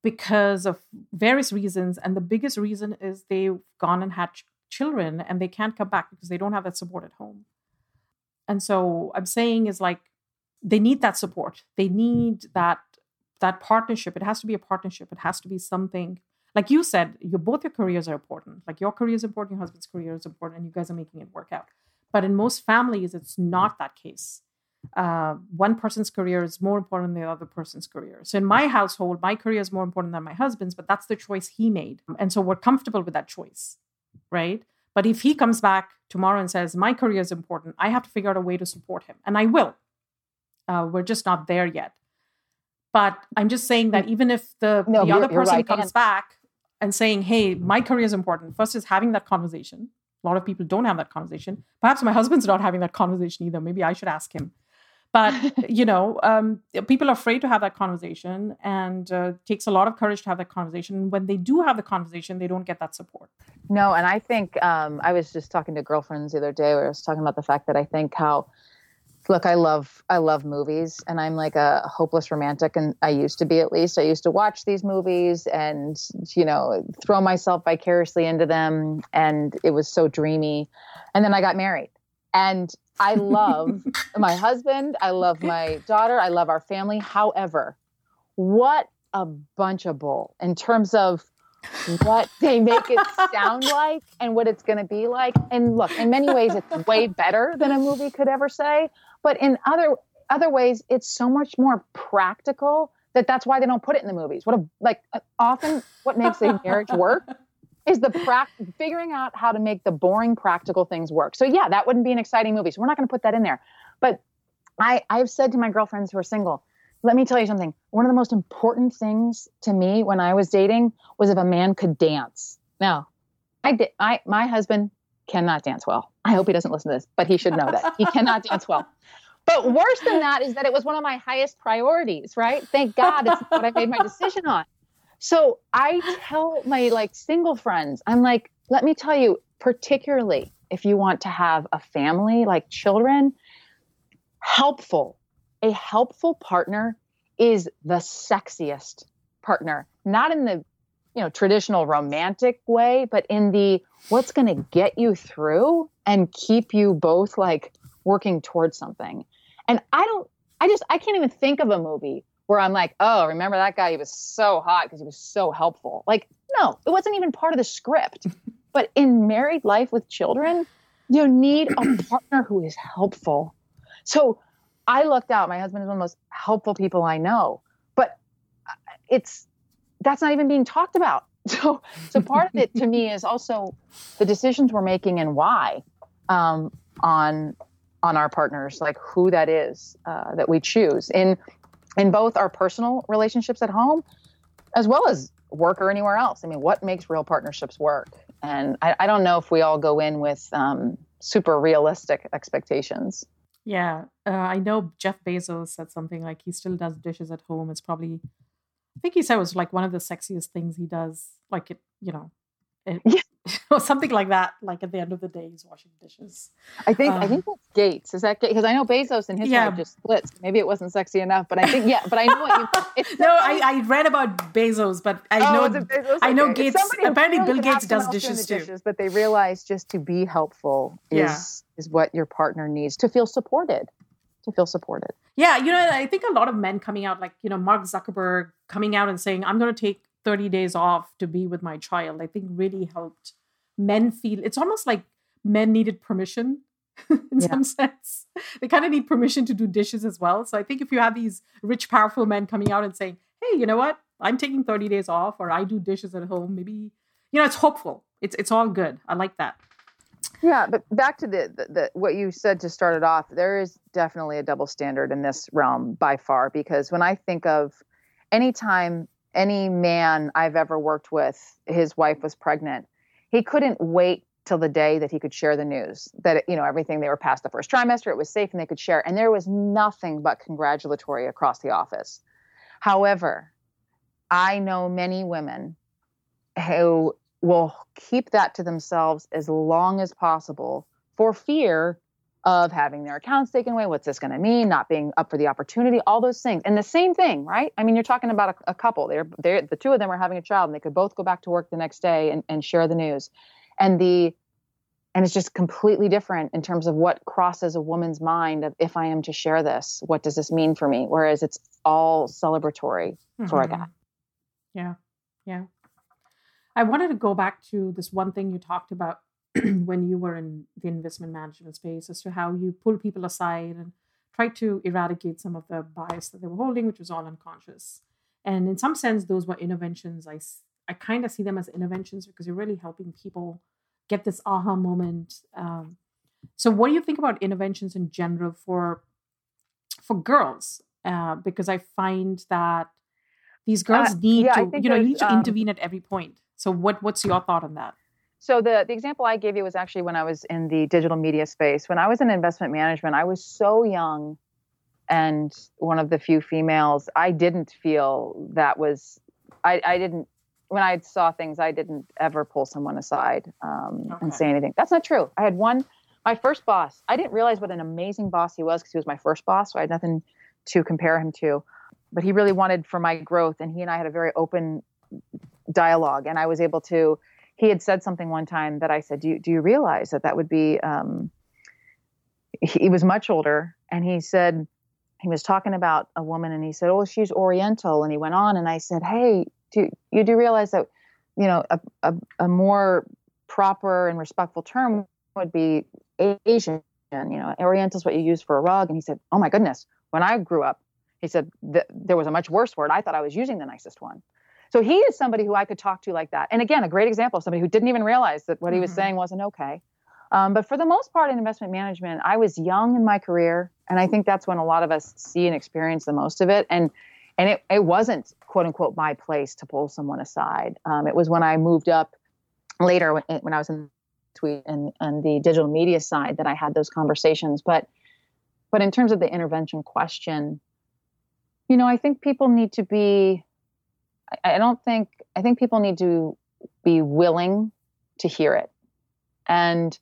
because of various reasons. And the biggest reason is they've gone and had ch- children and they can't come back because they don't have that support at home. And so I'm saying is like they need that support. They need that that partnership. It has to be a partnership. It has to be something like you said. Your both your careers are important. Like your career is important, your husband's career is important, and you guys are making it work out. But in most families, it's not that case. Uh, one person's career is more important than the other person's career. So in my household, my career is more important than my husband's, but that's the choice he made. And so we're comfortable with that choice, right? But if he comes back tomorrow and says, my career is important, I have to figure out a way to support him. And I will. Uh, we're just not there yet. But I'm just saying that even if the, no, the other person right. comes and- back and saying, hey, my career is important, first is having that conversation. A lot of people don't have that conversation. Perhaps my husband's not having that conversation either. Maybe I should ask him. But, you know, um, people are afraid to have that conversation and uh, takes a lot of courage to have that conversation. When they do have the conversation, they don't get that support. No, and I think um, I was just talking to girlfriends the other day where I was talking about the fact that I think how look i love i love movies and i'm like a hopeless romantic and i used to be at least. I used to watch these movies and you know throw myself vicariously into them and it was so dreamy. And then i got married. And i love my husband. I love my daughter. I love our family. However what a bunch of bull in terms of what they make it sound like and what it's going to be like. And look, in many ways, it's way better than a movie could ever say. But in other other ways, it's so much more practical that that's why they don't put it in the movies. What a like uh, often what makes a marriage work is the figuring out how to make the boring practical things work. So yeah, that wouldn't be an exciting movie. So we're not going to put that in there. But I I've said to my girlfriends who are single, let me tell you something. One of the most important things to me when I was dating was if a man could dance. Now, I did I my husband cannot dance well. I hope he doesn't listen to this, but he should know that he cannot dance well. But worse than that is that it was one of my highest priorities, right? Thank God it's what I made my decision on. So I tell my like single friends, I'm like, let me tell you, particularly if you want to have a family, like children, helpful, a helpful partner is the sexiest partner, not in the you know traditional romantic way but in the what's going to get you through and keep you both like working towards something. And i don't i just i can't even think of a movie where i'm like oh remember that guy? He was so hot because he was so helpful. Like no it wasn't even part of the script. But in married life with children you need a partner who is helpful. So i looked out my husband is one of the most helpful people i know but uh, it's that's not even being talked about. So, so part of it to me is also the decisions we're making and why um, on on our partners, like who that is uh, that we choose in in both our personal relationships at home as well as work or anywhere else. I mean, what makes real partnerships work? And I, I don't know if we all go in with um, super realistic expectations. Yeah, uh, I know Jeff Bezos said something like he still does dishes at home. It's probably I think he said it was like one of the sexiest things he does. Like it, you know, it, yeah. or something like that. Like at the end of the day, he's washing dishes. I think um, I think that's Gates. Is that because I know Bezos and his yeah. wife just splits. Maybe it wasn't sexy enough, but I think yeah. But I know what you. It's no, I, I read about Bezos, but I oh, know okay. I know Gates. Apparently, Bill Gates does dishes too. Dishes, but they realize just to be helpful is yeah. is what your partner needs to feel supported to feel supported. Yeah, you know, I think a lot of men coming out, like, you know, Mark Zuckerberg coming out and saying, I'm going to take 30 days off to be with my child, I think really helped men feel it's almost like men needed permission in yeah. some sense. They kind of need permission to do dishes as well. So I think if you have these rich, powerful men coming out and saying, hey, you know what? I'm taking 30 days off or I do dishes at home, maybe, you know, it's hopeful. It's, it's all good. I like that. Yeah, but back to the, the, the, what you said to start it off, there is definitely a double standard in this realm by far because when I think of anytime any man I've ever worked with, his wife was pregnant, he couldn't wait till the day that he could share the news that you know everything they were past the first trimester, it was safe and they could share, and there was nothing but congratulatory across the office. However, I know many women who will keep that to themselves as long as possible for fear of having their accounts taken away. What's this going to mean? Not being up for the opportunity, all those things. And the same thing, right? I mean, you're talking about a, a couple. They're, they're, the two of them are having a child and they could both go back to work the next day and, and share the news. And the, and it's just completely different in terms of what crosses a woman's mind of if I am to share this, what does this mean for me? Whereas it's all celebratory mm-hmm. for a guy. Yeah. Yeah. I wanted to go back to this one thing you talked about when you were in the investment management space as to how you pull people aside and try to eradicate some of the bias that they were holding, which was all unconscious. And in some sense, those were interventions. I, I kind of see them as interventions because you're really helping people get this aha moment. Um, so, what do you think about interventions in general for for girls? Uh, because I find that these girls uh, need yeah, to, you know, you need to um, intervene at every point. So, what what's your thought on that? So the, the example I gave you was actually when I was in the digital media space. When I was in investment management, I was so young and one of the few females. I didn't feel that was I, I didn't when I saw things, I didn't ever pull someone aside um, okay. and say anything. That's not true. I had one, my first boss. I didn't realize what an amazing boss he was because he was my first boss, so I had nothing to compare him to. But he really wanted for my growth, and he and I had a very open dialogue, and I was able to he had said something one time that I said, "Do you do you realize that that would be?" Um, he, was much older, and he said he was talking about a woman, and he said, "Oh, she's Oriental," and he went on, and I said, "Hey, do you do realize that you know a, a, a more proper and respectful term would be Asian? You know, Oriental is what you use for a rug." And he said, "Oh my goodness, when I grew up." He said th- there was a much worse word. I thought I was using the nicest one. So he is somebody who I could talk to like that. And again, a great example of somebody who didn't even realize that what he was mm-hmm. saying wasn't okay. Um, but for the most part in investment management, I was young in my career, and I think that's when a lot of us see and experience the most of it. And and it, it wasn't quote unquote my place to pull someone aside. Um, it was when I moved up later when, when I was in tweet and, and the digital media side that I had those conversations. But but in terms of the intervention question, you know, I think people need to be I don't think I think people need to be willing to hear it. And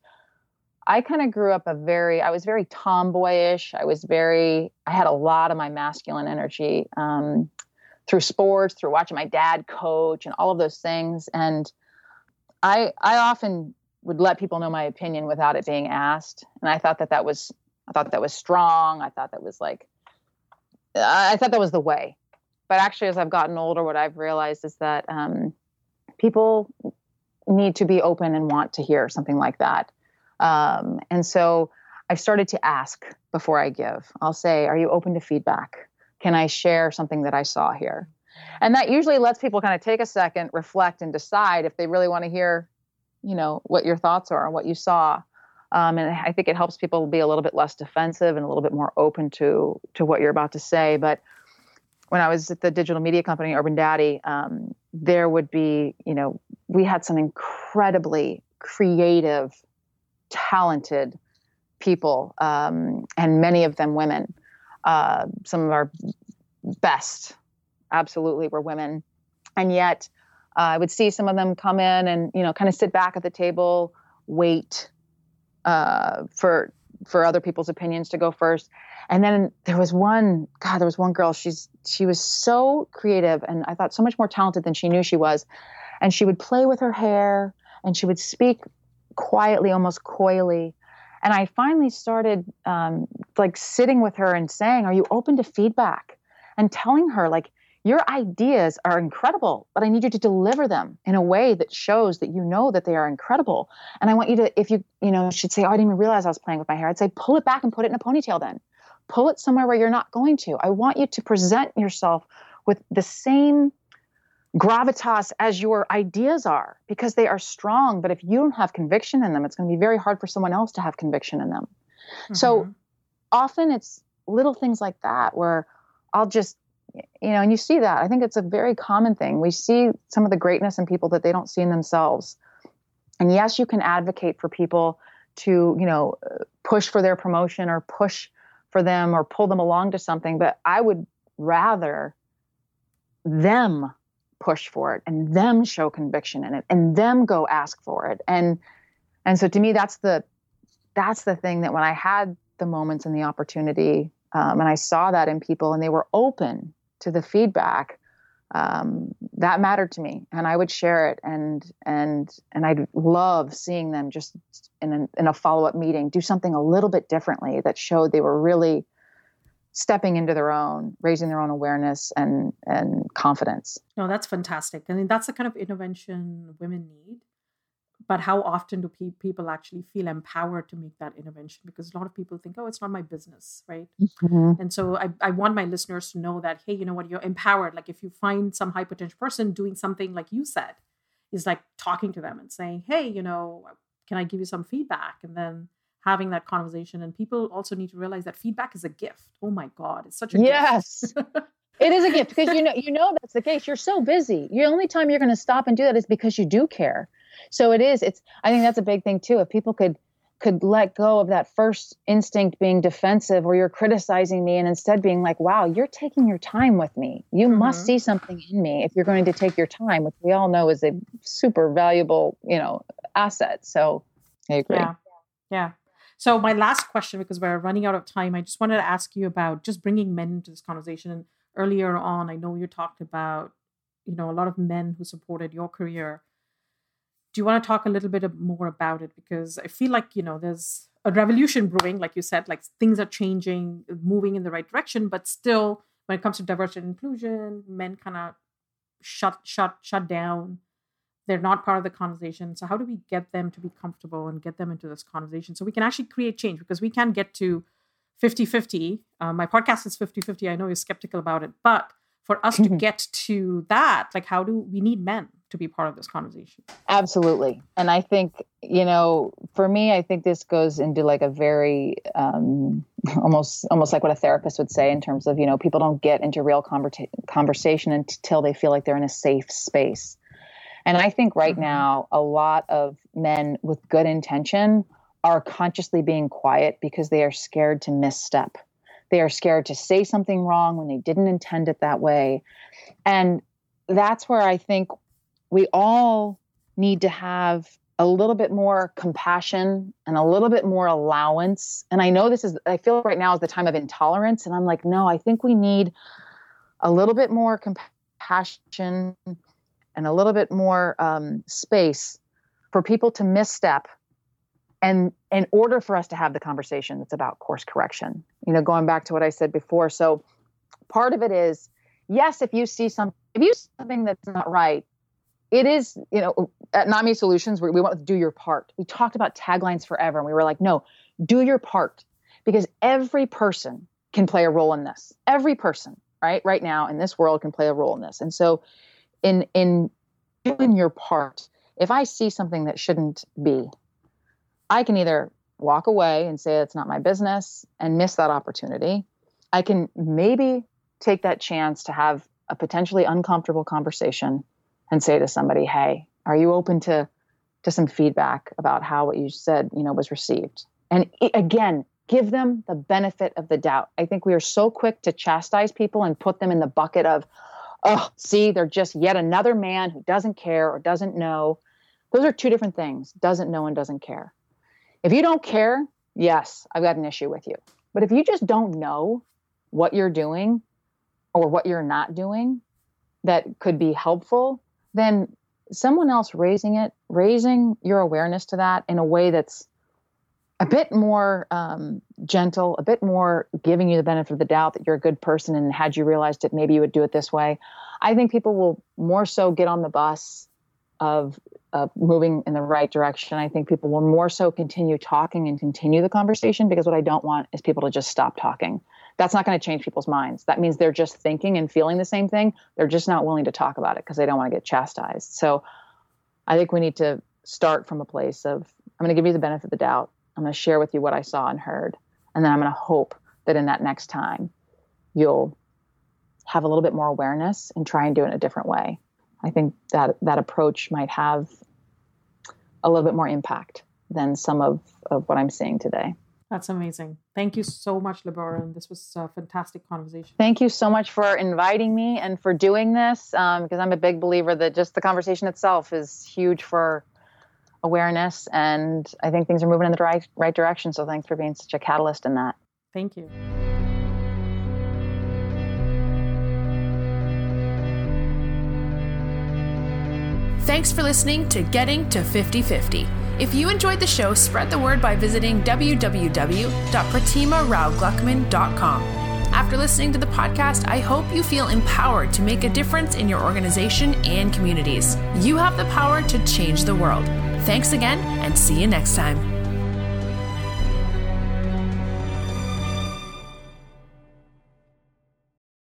I kind of grew up a very I was very tomboyish. I was very I had a lot of my masculine energy um, through sports, through watching my dad coach, and all of those things. And I I often would let people know my opinion without it being asked, and I thought that that was I thought that was strong. I thought that was like I thought that was the way but actually, as I've gotten older, what I've realized is that um, people need to be open and want to hear something like that. Um, and so I've started to ask before I give. I'll say, Are you open to feedback? Can I share something that I saw here? And that usually lets people kind of take a second, reflect, and decide if they really want to hear, you know, what your thoughts are and what you saw. Um, and I think it helps people be a little bit less defensive and a little bit more open to to what you're about to say. But when I was at the digital media company UrbanDaddy, um, there would be, you know, we had some incredibly creative, talented people, um, and many of them women. Uh, some of our best, absolutely, were women, and yet uh, I would see some of them come in and you know, kind of sit back at the table, wait uh, for for other people's opinions to go first and then there was one, God, there was one girl. She's she was so creative, and I thought so much more talented than she knew she was. And she would play with her hair, and she would speak quietly, almost coyly. And I finally started um, like sitting with her and saying, "Are you open to feedback?" And telling her like, "Your ideas are incredible, but I need you to deliver them in a way that shows that you know that they are incredible. And I want you to, if you, you know, she'd say, "Oh, I didn't even realize I was playing with my hair." I'd say, "Pull it back and put it in a ponytail then." pull it somewhere where you're not going to. I want you to present yourself with the same gravitas as your ideas are because they are strong. But if you don't have conviction in them, it's going to be very hard for someone else to have conviction in them. Mm-hmm. So often it's little things like that where I'll just, you know, and you see that. I think it's a very common thing. We see some of the greatness in people that they don't see in themselves. And yes, you can advocate for people to, you know, push for their promotion or push for them or pull them along to something, but I would rather them push for it and them show conviction in it and them go ask for it. And and so to me that's the that's the thing that when I had the moments and the opportunity um, and I saw that in people and they were open to the feedback um, that mattered to me and I would share it and and and I'd love seeing them just in, in a follow-up meeting do something a little bit differently that showed they were really stepping into their own raising their own awareness and and confidence. No that's fantastic. I mean that's the kind of intervention women need but how often do pe- people actually feel empowered to make that intervention? Because a lot of people think oh it's not my business right? Mm-hmm. and so I, I want my listeners to know that hey you know what? You're empowered. Like if you find some high potential person doing something like you said is like talking to them and saying hey you know can i give you some feedback? And then having that conversation and people also need to realize that feedback is a gift. Oh my god it's such a gift. yes. It is a gift because you know you know that's the case. You're so busy. The only time you're going to stop and do that is because you do care so it is. It's. I think that's a big thing too. If people could could let go of that first instinct being defensive or you're criticizing me and instead being like wow you're taking your time with me you mm-hmm. must see something in me if you're going to take your time which we all know is a super valuable you know asset so i agree yeah yeah so my last question because we're running out of time i just wanted to ask you about just bringing men into this conversation and earlier on i know you talked about you know a lot of men who supported your career do you want to talk a little bit more about it? Because i feel like you know there's a revolution brewing like you said like things are changing moving in the right direction but still when it comes to diversity and inclusion men kind of shut shut shut down. They're not part of the conversation. So how do we get them to be comfortable and get them into this conversation so we can actually create change? Because we can get to 50-50 uh, my podcast is 50-50 i know you're skeptical about it but for us to get to that like how do we need men to be part of this conversation absolutely and i think you know for me i think this goes into like a very um, almost almost like what a therapist would say in terms of you know people don't get into real conversa- conversation until they feel like they're in a safe space and i think right mm-hmm. now a lot of men with good intention are consciously being quiet because they are scared to misstep they are scared to say something wrong when they didn't intend it that way. And that's where I think we all need to have a little bit more compassion and a little bit more allowance. And I know this is, I feel right now is the time of intolerance. And I'm like, no, I think we need a little bit more compassion and a little bit more um, space for people to misstep and in order for us to have the conversation that's about course correction you know going back to what i said before so part of it is yes if you see some if you see something that's not right it is you know at NotMe solutions we, we want to do your part. We talked about taglines forever and we were like no do your part. Because every person can play a role in this. Every person right right now in this world can play a role in this. And so in in doing your part if i see something that shouldn't be I can either walk away and say it's not my business and miss that opportunity. I can maybe take that chance to have a potentially uncomfortable conversation and say to somebody, "Hey, are you open to to some feedback about how what you said, you know, was received?" And again, give them the benefit of the doubt. I think we are so quick to chastise people and put them in the bucket of, "Oh, see, they're just yet another man who doesn't care or doesn't know." Those are two different things. Doesn't know and doesn't care. If you don't care, yes, I've got an issue with you. But if you just don't know what you're doing or what you're not doing that could be helpful, then someone else raising it, raising your awareness to that in a way that's a bit more um, gentle, a bit more giving you the benefit of the doubt that you're a good person, and had you realized it, maybe you would do it this way. I think people will more so get on the bus of uh, moving in the right direction. I think people will more so continue talking and continue the conversation because what I don't want is people to just stop talking. That's not going to change people's minds. That means they're just thinking and feeling the same thing. They're just not willing to talk about it because they don't want to get chastised. So I think we need to start from a place of I'm going to give you the benefit of the doubt. I'm going to share with you what I saw and heard. And then I'm going to hope that in that next time, you'll have a little bit more awareness and try and do it in a different way. I think that that approach might have a little bit more impact than some of, of what I'm seeing today. That's amazing. Thank you so much, LeBaron. This was a fantastic conversation. Thank you so much for inviting me and for doing this um, because I'm a big believer that just the conversation itself is huge for awareness. And I think things are moving in the right, right direction. So thanks for being such a catalyst in that. Thank you. Thanks for listening to Getting to 50 50. If you enjoyed the show, spread the word by visiting www.pratimaraogluckman.com. After listening to the podcast, I hope you feel empowered to make a difference in your organization and communities. You have the power to change the world. Thanks again, and see you next time.